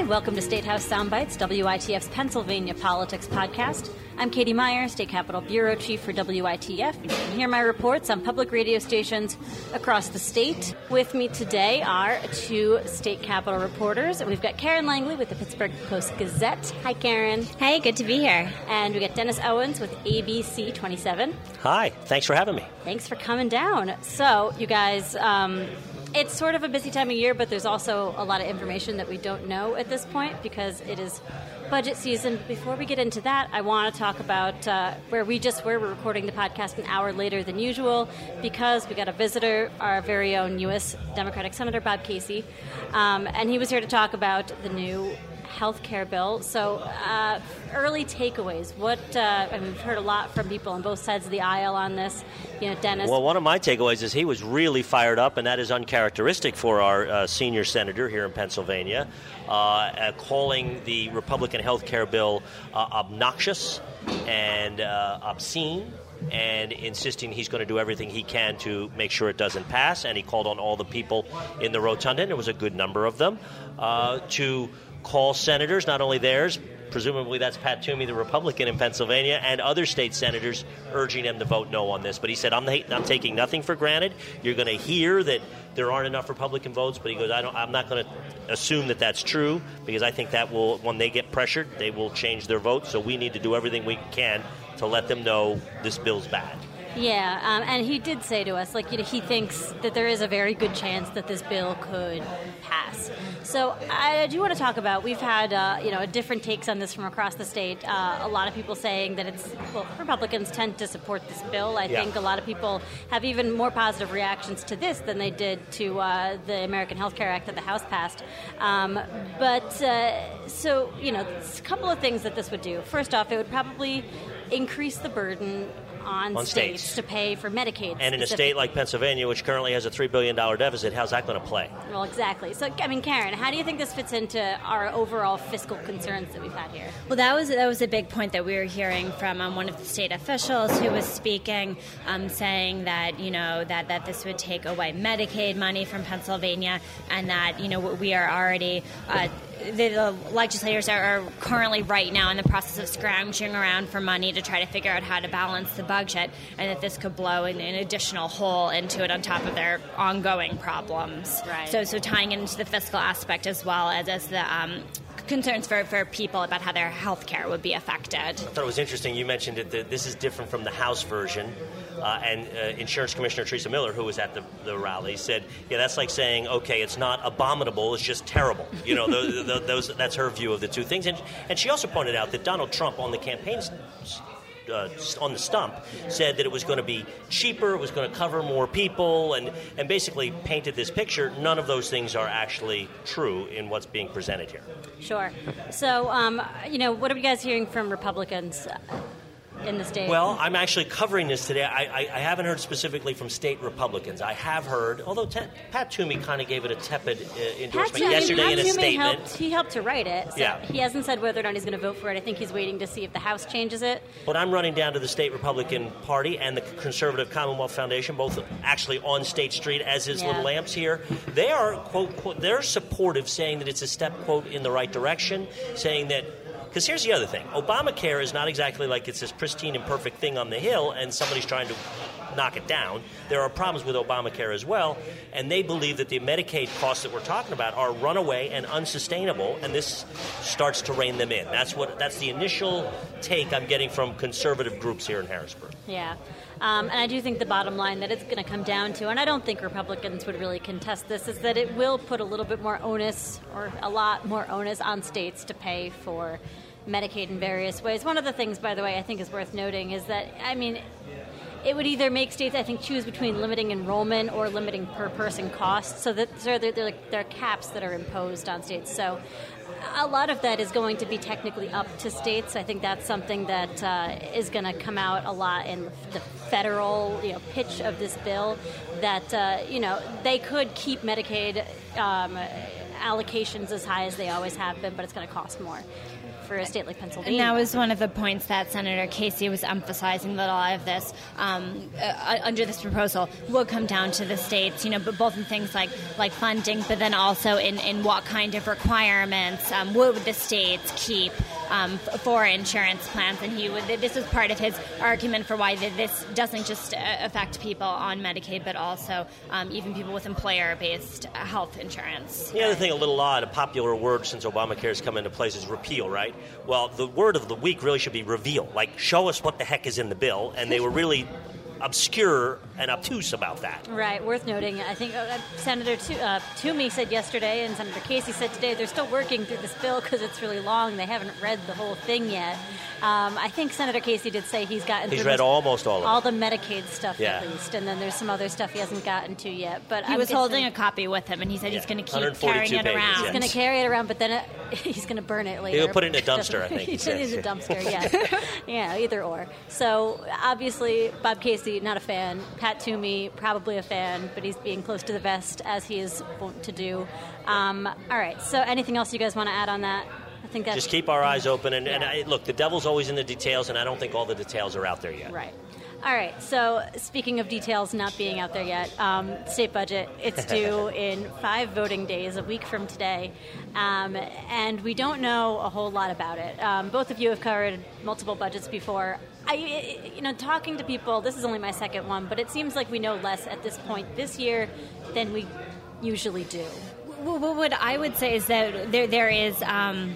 Hi, welcome to State House Soundbites, WITF's Pennsylvania Politics Podcast. I'm Katie Meyer, State Capitol Bureau Chief for WITF. You can hear my reports on public radio stations across the state. With me today are two State Capitol reporters. We've got Karen Langley with the Pittsburgh Post Gazette. Hi, Karen. Hey, good to be here. And we got Dennis Owens with ABC 27. Hi, thanks for having me. Thanks for coming down. So, you guys, um, it's sort of a busy time of year, but there's also a lot of information that we don't know at this point because it is budget season. Before we get into that, I want to talk about uh, where we just were. We're recording the podcast an hour later than usual because we got a visitor, our very own U.S. Democratic Senator Bob Casey, um, and he was here to talk about the new health care bill. So, uh, early takeaways. What uh, I mean, we've heard a lot from people on both sides of the aisle on this. You know, Dennis. Well, one of my takeaways is he was really fired up, and that is uncharacteristic for our uh, senior senator here in Pennsylvania, uh, uh, calling the Republican health care bill uh, obnoxious and obscene and insisting he's going to do everything he can to make sure it doesn't pass. And he called on all the people in the rotunda, and there was a good number of them, uh, to call senators, not only theirs, presumably that's Pat Toomey, the Republican in Pennsylvania, and other state senators urging them to vote no on this. But he said, I'm, I'm taking nothing for granted. You're going to hear that there aren't enough Republican votes, but he goes, I don't, I'm not going to assume that that's true because I think that will, when they get pressured, they will change their vote. So we need to do everything we can to let them know this bill's bad. Yeah, um, and he did say to us, like, you know, he thinks that there is a very good chance that this bill could pass. So I do want to talk about. We've had, uh, you know, different takes on this from across the state. Uh, a lot of people saying that it's well, Republicans tend to support this bill. I yeah. think a lot of people have even more positive reactions to this than they did to uh, the American Health Care Act that the House passed. Um, but uh, so, you know, a couple of things that this would do. First off, it would probably increase the burden on, on states, states, to pay for Medicaid. And in a state like Pennsylvania, which currently has a $3 billion deficit, how's that going to play? Well, exactly. So, I mean, Karen, how do you think this fits into our overall fiscal concerns that we've had here? Well, that was, that was a big point that we were hearing from um, one of the state officials who was speaking, um, saying that, you know, that, that this would take away Medicaid money from Pennsylvania and that, you know, we are already. Uh, the, the legislators are, are, currently right now in the process of scrounging around for money to try to figure out how to balance the budget, and that this could blow an, an additional hole into it on top of their ongoing problems. Right. So, so tying into the fiscal aspect as well as, as the um, concerns for, for people about how their health care would be affected. I thought it was interesting you mentioned that this is different from the House version. Uh, and uh, Insurance Commissioner Teresa Miller, who was at the, the rally, said, "Yeah, that's like saying, okay, it's not abominable; it's just terrible." You know, those, that's her view of the two things. And, and she also pointed out that Donald Trump on the campaign uh, on the stump said that it was going to be cheaper, it was going to cover more people, and, and basically painted this picture. None of those things are actually true in what's being presented here. Sure. So, um, you know, what are you guys hearing from Republicans? In the state? Well, I'm actually covering this today. I, I, I haven't heard specifically from state Republicans. I have heard, although te- Pat Toomey kind of gave it a tepid uh, endorsement Pat yesterday Pat in a Toomey statement. Helped, he helped to write it. So yeah. He hasn't said whether or not he's going to vote for it. I think he's waiting to see if the House changes it. But I'm running down to the state Republican Party and the Conservative Commonwealth Foundation, both actually on State Street, as is yeah. Little Lamps here. They are quote, quote they're supportive, saying that it's a step quote in the right direction, saying that because here's the other thing. Obamacare is not exactly like it's this pristine and perfect thing on the hill and somebody's trying to knock it down. There are problems with Obamacare as well, and they believe that the Medicaid costs that we're talking about are runaway and unsustainable, and this starts to rein them in. That's what that's the initial take I'm getting from conservative groups here in Harrisburg. Yeah. Um, and I do think the bottom line that it's going to come down to, and I don't think Republicans would really contest this, is that it will put a little bit more onus, or a lot more onus, on states to pay for Medicaid in various ways. One of the things, by the way, I think is worth noting is that, I mean, it would either make states, I think, choose between limiting enrollment or limiting per person costs. So that so there, are caps that are imposed on states. So a lot of that is going to be technically up to states. I think that's something that uh, is going to come out a lot in the federal you know, pitch of this bill. That uh, you know they could keep Medicaid um, allocations as high as they always have been, but it's going to cost more for a state like Pennsylvania. And that was one of the points that Senator Casey was emphasizing that a lot of this, um, uh, under this proposal, will come down to the states. You know, but both in things like like funding, but then also in, in what kind of requirements um, would the states keep um, for insurance plans. And he would, this is part of his argument for why this doesn't just uh, affect people on Medicaid, but also um, even people with employer-based health insurance. The other thing, a little odd, a popular word since Obamacare has come into place is repeal, right? Well, the word of the week really should be reveal. Like, show us what the heck is in the bill, and they were really obscure and obtuse about that. Right, worth noting. I think uh, Senator to- uh, Toomey said yesterday, and Senator Casey said today, they're still working through this bill because it's really long. They haven't read the whole thing yet. Um, I think Senator Casey did say he's gotten he's read almost all of all it. the Medicaid stuff Yeah. at least, and then there's some other stuff he hasn't gotten to yet. But He I'm was holding a copy with him, and he said Yeah, he's going to keep 142 carrying it pages, around. yeah. He's going to carry it around, but then it, he's going to burn it later. He'll put it in a dumpster, doesn't- I think he He's in a dumpster, yeah. yeah, either or. So obviously, Bob Casey, not a fan. Pat Toomey, probably a fan, but he's being close to the vest, as he is wont to do. Um, all right, so anything else you guys want to add on that? I think that's Just keep our eyes open. And, and I, look, the devil's always in the details, and I don't think all the details are out there yet. Right. All right. So, speaking of details not being out there yet, um, state budget, it's due in five voting days, a week from today. Um, and we don't know a whole lot about it. Um, both of you have covered multiple budgets before. I, you know, talking to people, this is only my second one, but it seems like we know less at this point this year than we usually do. Well, well, what I would say is that there, there is. Um,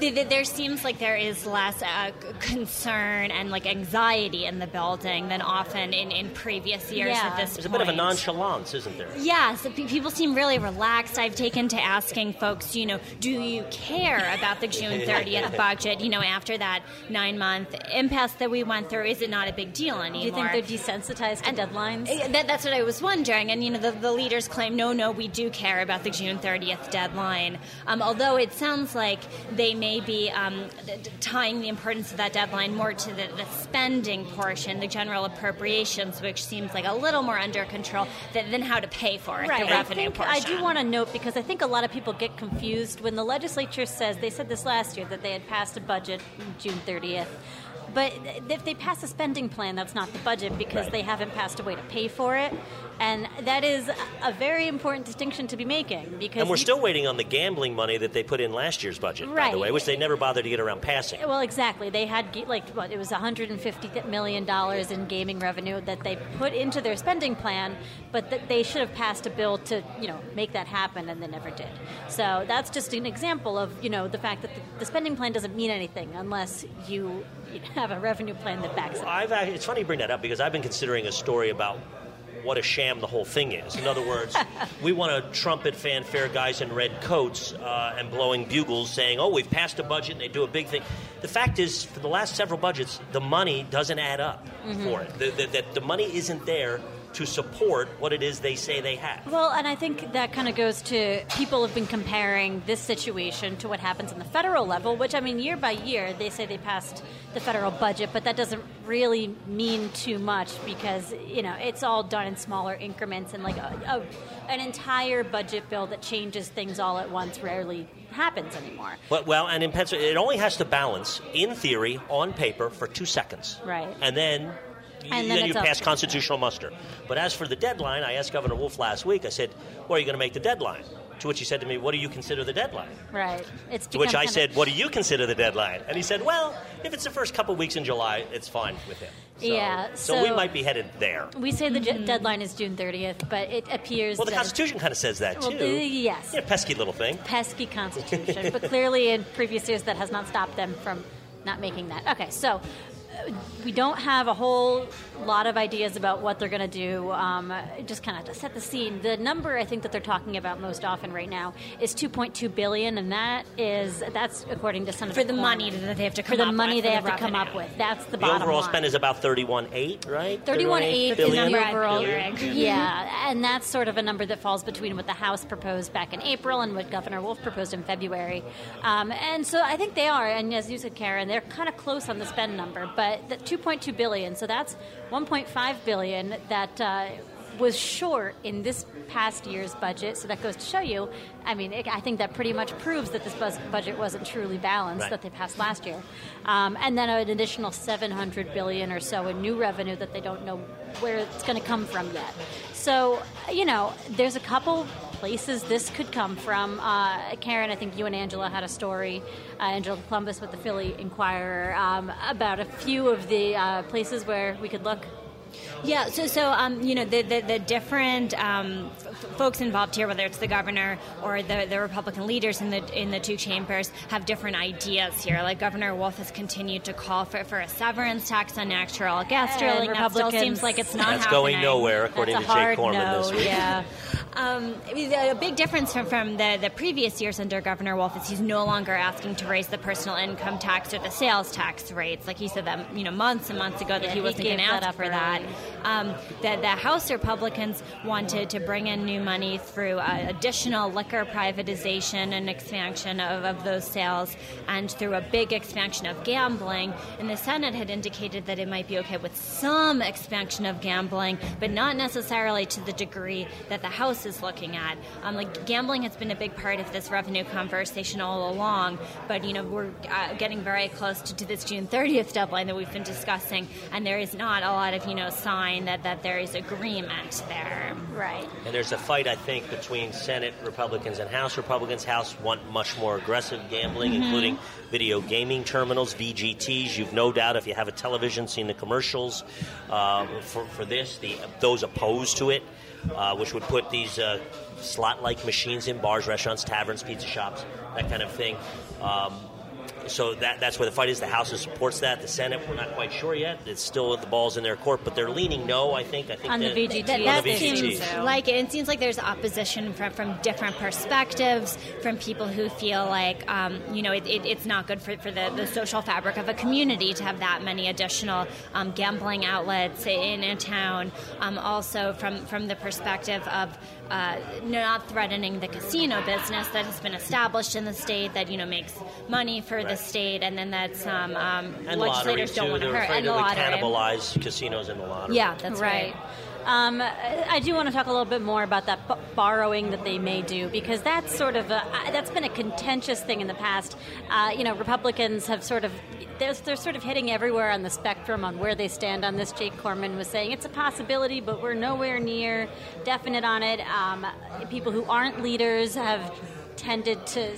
there, there- there seems like there is less uh, concern and like anxiety in the building than often in, in previous years Yeah. at this There's a bit of a nonchalance, isn't there? Yes, pe- people seem really relaxed. I've taken to asking folks, you know, do you care about the June 30th budget? You know, after that nine month impasse that we went through, is it not a big deal anymore? Do you think they're desensitized to deadlines? Uh, That, that's what I was wondering. And, you know, the, the leaders claim, no, no, we do care about the June 30th deadline. Um, although it sounds like they may be um, tying the importance of that deadline more to the, the spending portion, the general appropriations, which seems like a little more under control than, than how to pay for it, Right. the revenue I think portion. I do want to note because I think a lot of people get confused when the legislature says they said this last year that they had passed a budget June 30th. But if they pass a spending plan, that's not the budget because Right. they haven't passed a way to pay for it. And that is a very important distinction to be making because And we're still waiting on the gambling money that they put in last year's budget, right. by the way, which they never bothered to get around passing. Well, exactly. They had like what it was 150 million dollars in gaming revenue that they put into their spending plan, but that they should have passed a bill to you know make that happen, and they never did. So that's just an example of you know the fact that the, the spending plan doesn't mean anything unless you, have a revenue plan that backs it. I've it's funny you bring that up because I've been considering a story about what a sham the whole thing is. In other words, we want to trumpet fanfare guys in red coats uh, and blowing bugles saying, "Oh, we've passed a budget," and they do a big thing. The fact is, for the last several budgets, the money doesn't add up for it. The, the, the, the money isn't there to support what it is they say they have. Well, and I think that kind of goes to people have been comparing this situation to what happens in the federal level, which I mean, year by year, they say they passed the federal budget, but that doesn't really mean too much because you know it's all done in smaller increments, and like a, a, an entire budget bill that changes things all at once rarely happens anymore. But, well, and in Pennsylvania, it only has to balance, in theory, on paper, for two seconds. Right. And then, And you, then you up pass constitutional muster. But as for the deadline, I asked Governor Wolf last week, I said, well, are you going to make the deadline? To which he said to me, what do you consider the deadline? Right. It's To which I of- said, what do you consider the deadline? And he said, well, if it's the first couple weeks in July, it's fine with him. So, Yeah, So, we might be headed there. We say the j- deadline is June 30th, but it appears Well, the Constitution kind of says that, Well, too. yes. Yeah, pesky little thing. pesky constitution, but clearly in previous years that has not stopped them from not making that. Okay, so uh, we don't have a whole lot of ideas about what they're going to do. Um, just kind of to set the scene, the number I think that they're talking about most often right now is 2.2 billion, and that is that's according to Senator for the Corman. money that they have to for come the up money with, they have to come up with. That's the, bottom line. The bottom overall line. spend is about 31.8, right? 31.8 is the number overall. hearing. Yeah, and that's sort of a number that falls between what the House proposed back in April and what Governor Wolf proposed in February. Um, and so I think they are, and as you said, Karen, they're kind of close on the spend number, but the 2.2 billion. So that's 1.5 billion that. Uh, was short in this past year's budget. So that goes to show you. I mean, it, I think that pretty much proves that this buzz, budget wasn't truly balanced Right. that they passed last year. Um, and then an additional 700 billion or so in new revenue that they don't know where it's going to come from yet. So you know, there's a couple places this could come from. Uh, Karen, I think you and Angela had a story, uh, Angela Couloumbis with the Philly Inquirer, um, about a few of the uh, places where we could look. Yeah, so so um, you know the the, the different um, f- folks involved here, whether it's the governor or the, the Republican leaders in the in the two chambers, have different ideas here. Like Governor Wolf has continued to call for, for a severance tax on natural gas And drilling. That still Republicans- seems like it's not That's happening. going nowhere, according That's to a Jake hard Corman no, this week. Yeah. Um, I mean, the- a big difference from, from the, the previous years under Governor Wolf is he's no longer asking to raise the personal income tax or the sales tax rates. Like he said that you know months and months ago that Yeah, he wasn't going to ask for that. Um, the, the House Republicans wanted to bring in new money through uh, additional liquor privatization and expansion of, of those sales, and through a big expansion of gambling. And the Senate had indicated that it might be okay with some expansion of gambling, but not necessarily to the degree that the House is looking at. Um, like gambling has been a big part of this revenue conversation all along, but you know we're uh, getting very close to, to this June 30th deadline that we've been discussing, and there is not a lot of you know sign that that there is agreement there. Right. And there's a fight, I think, between Senate Republicans and House Republicans. House want much more aggressive gambling, Mm-hmm. including video gaming terminals, VGTs. You've no doubt, if you have a television, seen the commercials uh, for, for this. The, those opposed to it, uh, which would put these uh, slot-like machines in bars, restaurants, taverns, pizza shops, that kind of thing. Um, so that that's where the fight is. The House supports that. The Senate, we're not quite sure yet. It's still the ball's in their court, but they're leaning no. I think. I think On the that- VGT. That, On that the VGT. seems like it. It seems like there's opposition from, from different perspectives, from people who feel like, um, you know, it, it, it's not good for, for the, the social fabric of a community to have that many additional um, gambling outlets in a town. Um, also, from, from the perspective of uh, not threatening the casino business that has been established in the state that, you know, makes money for the state, and then that um, um, and lottery legislators don't want to hurt. And the it lottery. cannibalize casinos in the lottery. Yeah, that's right. right. Um, I do want to talk a little bit more about that b- borrowing that they may do because that's sort of a, that's been a contentious thing in the past. Uh, you know, Republicans have sort of they're, they're sort of hitting everywhere on the spectrum on where they stand on this. Jake Corman was saying it's a possibility, but we're nowhere near definite on it. Um, people who aren't leaders have tended to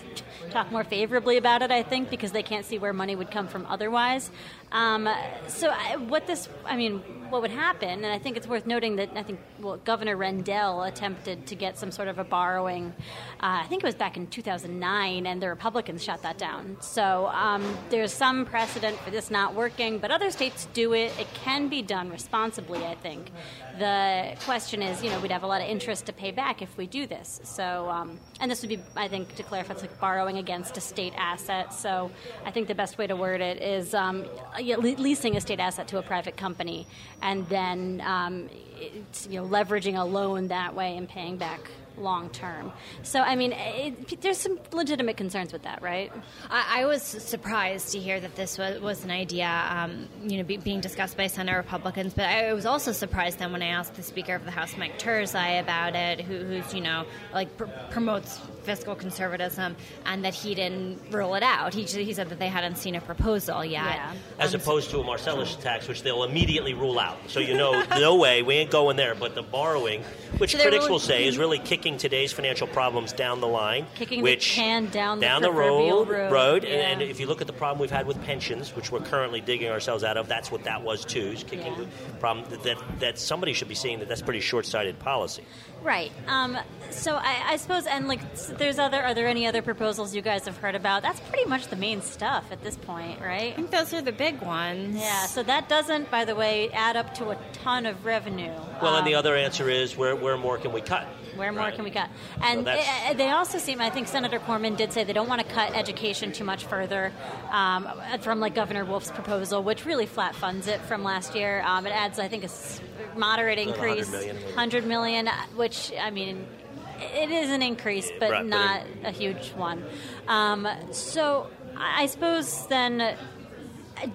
talk more favorably about it, I think, because they can't see where money would come from otherwise. Um, so, I, what this, I mean, what would happen, and I think it's worth noting that I think well, Governor Rendell attempted to get some sort of a borrowing, uh, I think it was back in 2009, and the Republicans shot that down. So, um, there's some precedent for this not working, but other states do it. It can be done responsibly, I think. The question is, you know, we'd have a lot of interest to pay back if we do this. So, um, and this would be, I think, to clarify, it's like borrowing against a state asset. So, I think the best way to word it is um, yeah, le- leasing a state asset to a private company, and then um, you know leveraging a loan that way and paying back long term. So, I mean, it, there's some legitimate concerns with that, right? I, I was surprised to hear that this was, was an idea, um, you know, be, being discussed by Senate Republicans. But I was also surprised then when I asked the Speaker of the House, Mike Turzai, about it, who, who's you know like pr- promotes fiscal conservatism, and that he didn't rule it out. He he said that they hadn't seen a proposal yet. Yeah. As Um, opposed to a Marcellus tax, which they'll immediately rule out. So you know, no way, we ain't going there. But the borrowing, which So critics will say is really kicking today's financial problems down the line. Kicking the which, can down the down the proverbial road. road. road. Yeah. And, and if you look at the problem we've had with pensions, which we're currently digging ourselves out of, that's what that was too. Is kicking Yeah. the problem that, that that somebody should be seeing that that's pretty short-sighted policy. Right. Um, so I, I suppose, and like, s- there's other. Are there any other proposals you guys have heard about? That's pretty much the main stuff at this point, right? I think those are the big ones. Yeah. So that doesn't, by the way, add up to a ton of revenue. Well, and the Um, other answer is where where more can we cut? Where more Right. can we cut? And that's- uh, they also seem, I think Senator Corman did say they don't want to cut education too much further um, from like Governor Wolf's proposal, which really flat funds it from last year. Um, it adds, I think, a moderate increase, 100 million, 100 million, which, I mean, it is an increase, but Right, but not it- a huge one. Um, so I I suppose then, uh,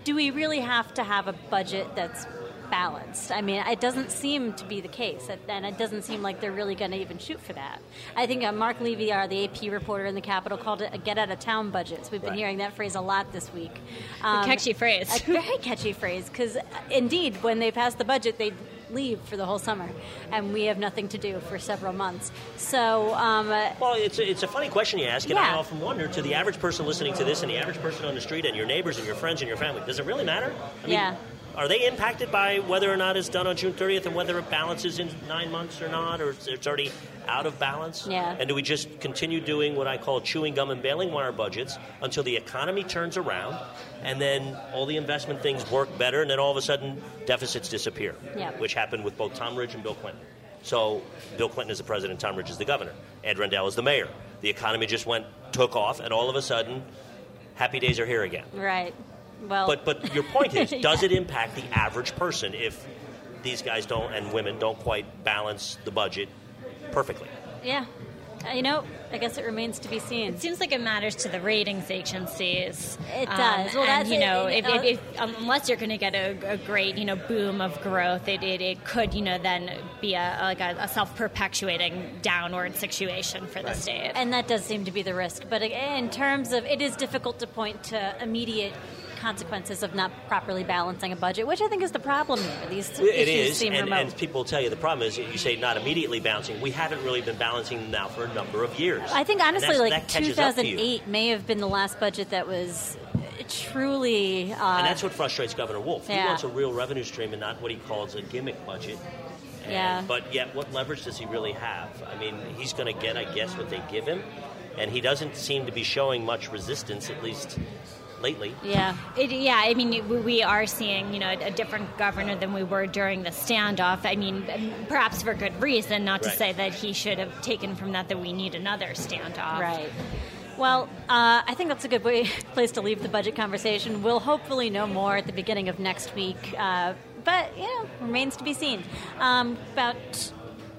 do we really have to have a budget that's balanced. I mean, it doesn't seem to be the case, and it doesn't seem like they're really going to even shoot for that. I think uh, Marc Levy, our the AP reporter in the Capitol, called it a "get out of town" budget. So we've been Right. hearing that phrase a lot this week. A catchy phrase. A very catchy phrase because, indeed, when they pass the budget, they leave for the whole summer, and we have nothing to do for several months. So, um, Well, it's a, it's a funny question you ask, and I Yeah. often wonder to the average person listening to this, and the average person on the street, and your neighbors, and your friends, and your family, does it really matter? I mean, Yeah. Are they impacted by whether or not it's done on June 30th, and whether it balances in nine months or not, or it's- already out of balance? Yeah. And do we just continue doing what I call chewing gum and bailing wire budgets until the economy turns around, and then all the investment things work better, and then all of a sudden deficits disappear? Yeah. Which happened with both Tom Ridge and Bill Clinton. So Bill Clinton is the president, Tom Ridge is the governor, Ed Rendell is the mayor. The economy just went took off, and all of a sudden, happy days are here again. right. Well, But but your point is, Yeah. does it impact the average person if these guys don't and women don't quite balance the budget perfectly? yeah. Uh, You know, I guess it remains to be seen. It seems like it matters to the ratings agencies. It Um, does. Well, and, that's you know, It- if, if, if, unless you're going to get a, a great, you know, boom of growth, it, it, it could, you know, then be a like a, a self-perpetuating downward situation for the state. And that does seem to be the risk. But in terms of, it is difficult to point to immediate consequences of not properly balancing a budget, which I think is the problem here. These It issues is, seem and, remote. and people tell you the problem is you say not immediately balancing. We haven't really been balancing them now for a number of years. I think honestly, like that catches up to you. 2008 may have been the last budget that was truly. Uh, And that's what frustrates Governor Wolf. He wants a real revenue stream and not what he calls a gimmick budget. And- Yeah. But yet, what leverage does he really have? I mean, he's going to get, I guess, what they give him, and he doesn't seem to be showing much resistance, at least lately. yeah. It, yeah, I mean, we- we are seeing, you know, a different governor than we were during the standoff. I mean, perhaps for good reason, not to Right. say that he should have taken from that that we need another standoff. Right. Well, uh, I think that's a good way, place to leave the budget conversation. We'll hopefully know more at the beginning of next week, uh, but you know, remains to be seen. Um, about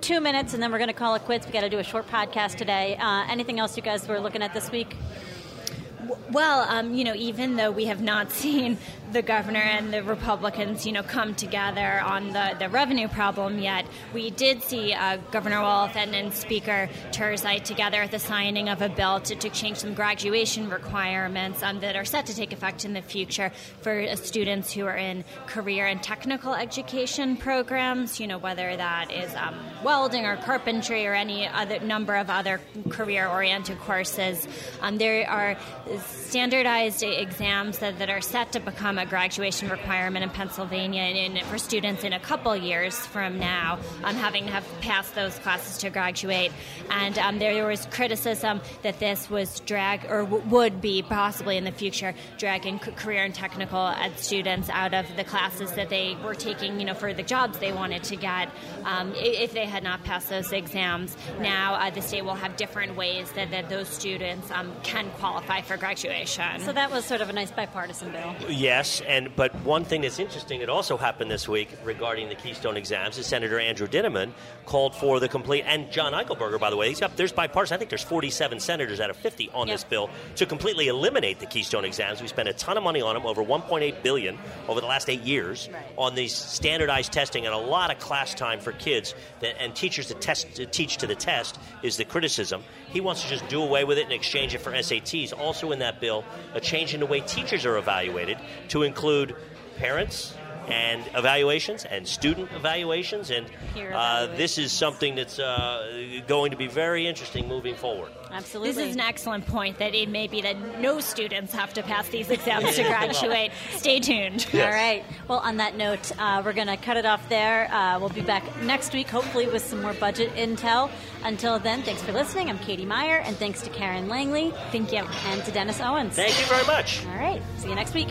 two minutes, and then we're going to call it quits. We got to do a short podcast today. Uh, anything else you guys were looking at this week? Well, um, you know, even though we have not seen the governor and the Republicans, you know, come together on the, the revenue problem yet, we did see uh, Governor Wolf and, then Speaker Turzai together at the signing of a bill to, to change some graduation requirements um, that are set to take effect in the future for uh, students who are in career and technical education programs, you know, whether that is um, welding or carpentry or any other number of other career oriented courses. Um, there are standardized exams that, that are set to become a graduation requirement in Pennsylvania and in, for students in a couple years from now, um, having to have passed those classes to graduate. And um, there was criticism that this was drag or w- would be possibly in the future dragging c- career and technical ed students out of the classes that they were taking, you know, for the jobs they wanted to get um, if they had not passed those exams. Now uh, the state will have different ways that, that those students um, can qualify for graduation. So that was sort of a nice bipartisan bill. Yes, and but one thing that's interesting that also happened this week regarding the Keystone exams is Senator Andrew Dinniman called for the complete and John Eichelberger, by the way. There's bipartisan. I think there's 47 senators out of 50 on Yep. this bill to completely eliminate the Keystone exams. We spent a ton of money on them, over 1.8 billion over the last eight years Right. on these standardized testing and a lot of class time for kids that, and teachers to test to teach to the test is the criticism. He wants to just do away with it and exchange it for SATs. Also in that bill, a change in the way teachers are evaluated to include parents and evaluations and student evaluations and uh, this is something that's uh, going to be very interesting moving forward. Absolutely. This is an excellent point that it may be that no students have to pass these exams to graduate. Stay tuned. All right. Well, on that note, uh, we're going to cut it off there. Uh, we'll be back next week, hopefully, with some more budget intel. Until then, thanks for listening. I'm Katie Meyer, and thanks to Karen Langley. Thank you. And to Dennis Owens. Thank you very much. All right. See you next week.